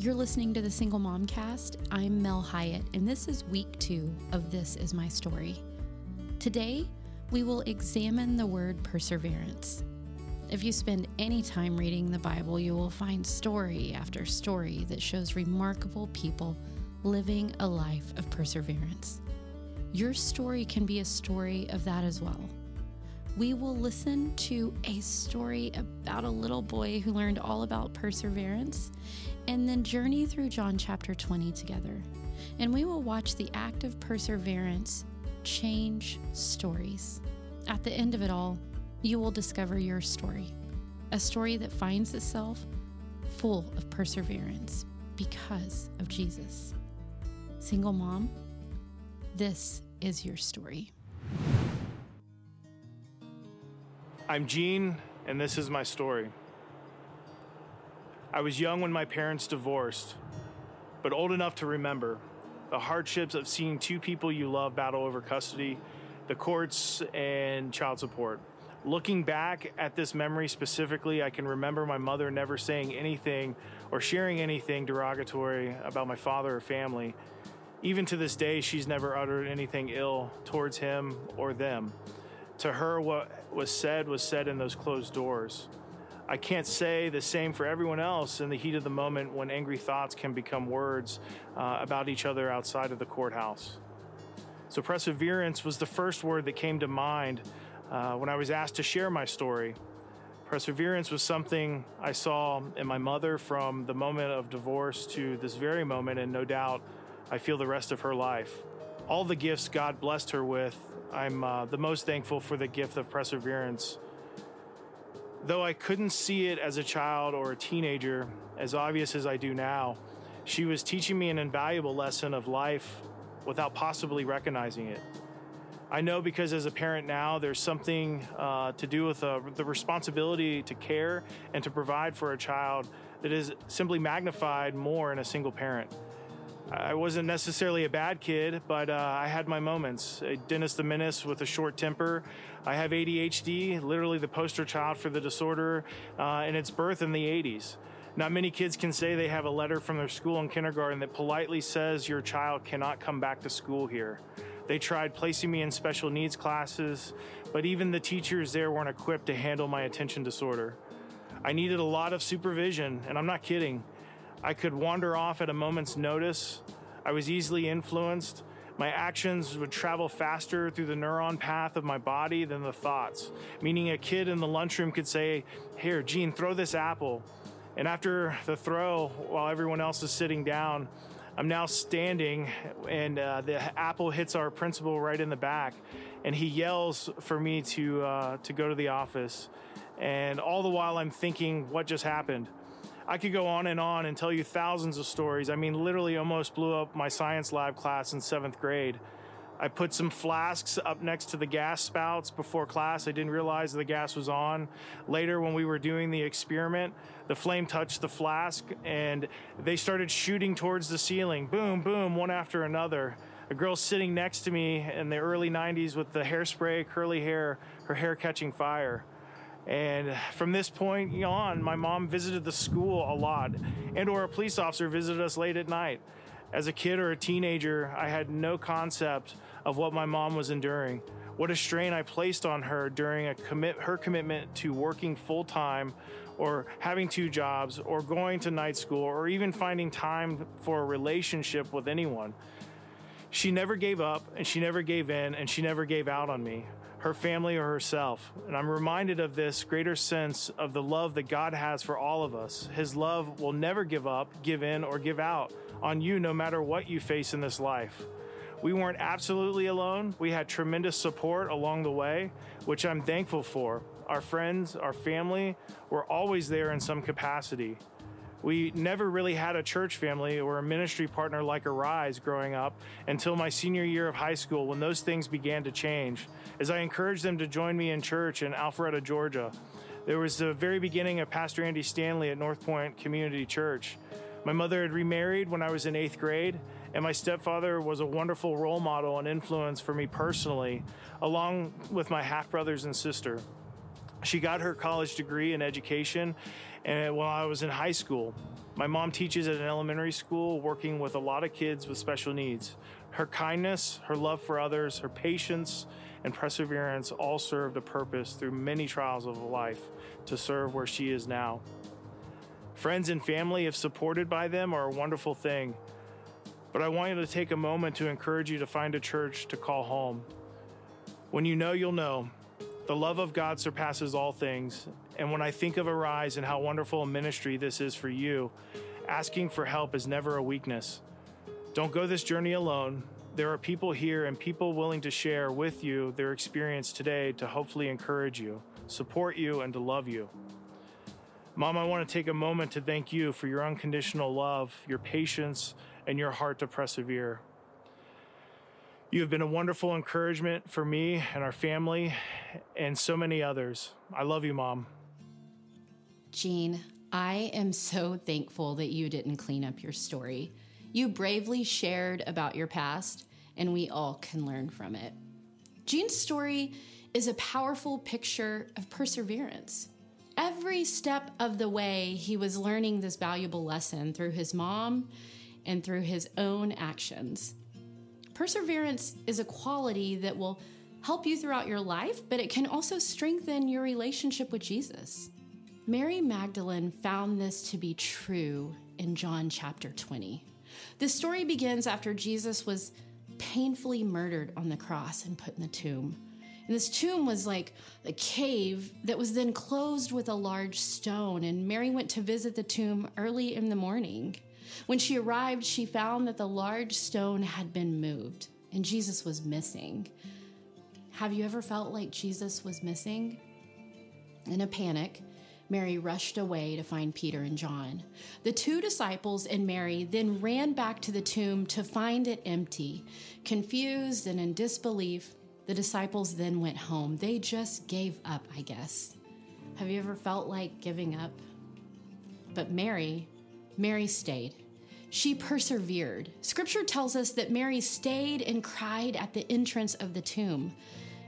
You're listening to the Single Mom Cast. I'm Mel Hyatt, and this is week two of This Is My Story. Today, we will examine the word perseverance. If you spend any time reading the Bible, you will find story after story that shows remarkable people living a life of perseverance. Your story can be a story of that as well we will listen to a story about a little boy who learned all about perseverance and then journey through John chapter 20 together. And we will watch the act of perseverance change stories. At the end of it all, you will discover your story, a story that finds itself full of perseverance because of Jesus. Single mom, this is your story. I'm Gene, and this is my story. I was young when my parents divorced, but old enough to remember the hardships of seeing two people you love battle over custody, the courts, and child support. Looking back at this memory specifically, I can remember my mother never saying anything or sharing anything derogatory about my father or family. Even to this day, she's never uttered anything ill towards him or them. To her, what was said was said in those closed doors. I can't say the same for everyone else in the heat of the moment when angry thoughts can become words uh, about each other outside of the courthouse. So, perseverance was the first word that came to mind uh, when I was asked to share my story. Perseverance was something I saw in my mother from the moment of divorce to this very moment, and no doubt I feel the rest of her life. All the gifts God blessed her with I'm uh, the most thankful for the gift of perseverance. Though I couldn't see it as a child or a teenager, as obvious as I do now, she was teaching me an invaluable lesson of life without possibly recognizing it. I know because as a parent now, there's something uh, to do with uh, the responsibility to care and to provide for a child that is simply magnified more in a single parent. I wasn't necessarily a bad kid, but uh, I had my moments. Dennis the Menace with a short temper. I have ADHD, literally the poster child for the disorder, uh, and its birth in the 80s. Not many kids can say they have a letter from their school in kindergarten that politely says your child cannot come back to school here. They tried placing me in special needs classes, but even the teachers there weren't equipped to handle my attention disorder. I needed a lot of supervision, and I'm not kidding. I could wander off at a moment's notice. I was easily influenced. My actions would travel faster through the neuron path of my body than the thoughts, meaning a kid in the lunchroom could say, Here, Gene, throw this apple. And after the throw, while everyone else is sitting down, I'm now standing, and uh, the apple hits our principal right in the back, and he yells for me to uh, to go to the office. And all the while, I'm thinking, what just happened? I could go on and on and tell you thousands of stories. I mean, literally almost blew up my science lab class in seventh grade. I put some flasks up next to the gas spouts before class. I didn't realize the gas was on. Later, when we were doing the experiment, the flame touched the flask and they started shooting towards the ceiling. Boom, boom, one after another. A girl sitting next to me in the early 90s with the hairspray, curly hair, her hair catching fire. And from this point on, my mom visited the school a lot, and or a police officer visited us late at night. As a kid or a teenager, I had no concept of what my mom was enduring. What a strain I placed on her during commit her commitment to working full time or having two jobs or going to night school or even finding time for a relationship with anyone. She never gave up and she never gave in and she never gave out on me her family, or herself. And I'm reminded of this greater sense of the love that God has for all of us. His love will never give up, give in, or give out on you no matter what you face in this life. We weren't absolutely alone. We had tremendous support along the way, which I'm thankful for. Our friends, our family were always there in some capacity. We never really had a church family or a ministry partner like Arise growing up until my senior year of high school when those things began to change. As I encouraged them to join me in church in Alpharetta, Georgia, there was the very beginning of Pastor Andy Stanley at North Point Community Church. My mother had remarried when I was in eighth grade, and my stepfather was a wonderful role model and influence for me personally, along with my half brothers and sister. She got her college degree in education and while I was in high school. My mom teaches at an elementary school, working with a lot of kids with special needs. Her kindness, her love for others, her patience, and perseverance all served a purpose through many trials of life to serve where she is now. Friends and family, if supported by them, are a wonderful thing. But I want you to take a moment to encourage you to find a church to call home. When you know, you'll know. The love of God surpasses all things. And when I think of Arise and how wonderful a ministry this is for you, asking for help is never a weakness. Don't go this journey alone. There are people here and people willing to share with you their experience today to hopefully encourage you, support you, and to love you. Mom, I want to take a moment to thank you for your unconditional love, your patience, and your heart to persevere. You have been a wonderful encouragement for me and our family and so many others. I love you, Mom. Gene, I am so thankful that you didn't clean up your story. You bravely shared about your past, and we all can learn from it. Gene's story is a powerful picture of perseverance. Every step of the way, he was learning this valuable lesson through his mom and through his own actions. Perseverance is a quality that will help you throughout your life, but it can also strengthen your relationship with Jesus. Mary Magdalene found this to be true in John chapter 20. The story begins after Jesus was painfully murdered on the cross and put in the tomb. And this tomb was like a cave that was then closed with a large stone. And Mary went to visit the tomb early in the morning. When she arrived, she found that the large stone had been moved and Jesus was missing. Have you ever felt like Jesus was missing? In a panic, Mary rushed away to find Peter and John. The two disciples and Mary then ran back to the tomb to find it empty. Confused and in disbelief, the disciples then went home. They just gave up, I guess. Have you ever felt like giving up? But Mary, Mary stayed. She persevered. Scripture tells us that Mary stayed and cried at the entrance of the tomb.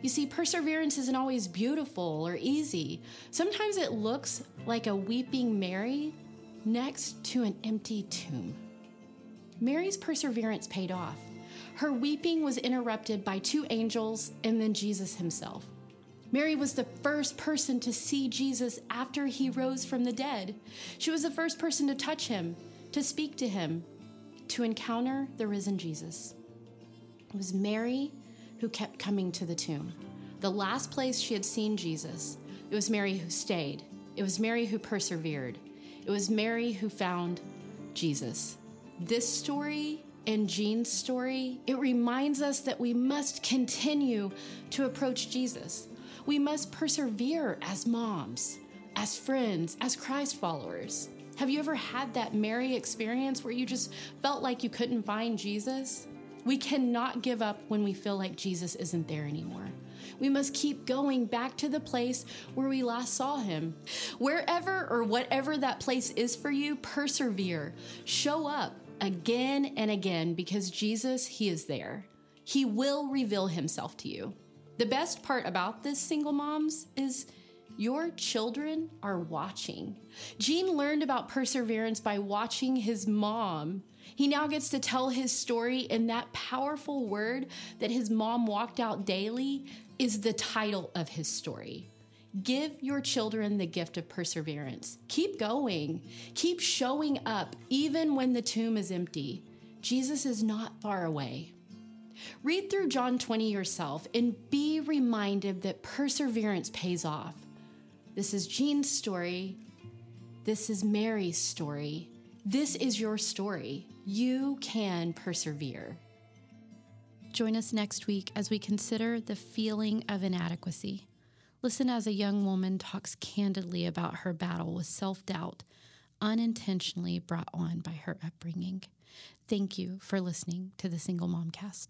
You see, perseverance isn't always beautiful or easy. Sometimes it looks like a weeping Mary next to an empty tomb. Mary's perseverance paid off. Her weeping was interrupted by two angels and then Jesus himself. Mary was the first person to see Jesus after he rose from the dead. She was the first person to touch him, to speak to him, to encounter the risen Jesus. It was Mary who kept coming to the tomb. The last place she had seen Jesus, it was Mary who stayed. It was Mary who persevered. It was Mary who found Jesus. This story and Gene's story, it reminds us that we must continue to approach Jesus. We must persevere as moms, as friends, as Christ followers. Have you ever had that Mary experience where you just felt like you couldn't find Jesus? We cannot give up when we feel like Jesus isn't there anymore. We must keep going back to the place where we last saw him. Wherever or whatever that place is for you, persevere. Show up again and again because Jesus, he is there. He will reveal himself to you. The best part about this, single moms, is your children are watching. Gene learned about perseverance by watching his mom he now gets to tell his story, and that powerful word that his mom walked out daily is the title of his story. Give your children the gift of perseverance. Keep going. Keep showing up even when the tomb is empty. Jesus is not far away. Read through John 20 yourself and be reminded that perseverance pays off. This is Gene's story. This is Mary's story. This is your story. You can persevere. Join us next week as we consider the feeling of inadequacy. Listen as a young woman talks candidly about her battle with self doubt, unintentionally brought on by her upbringing. Thank you for listening to the Single Mom Cast.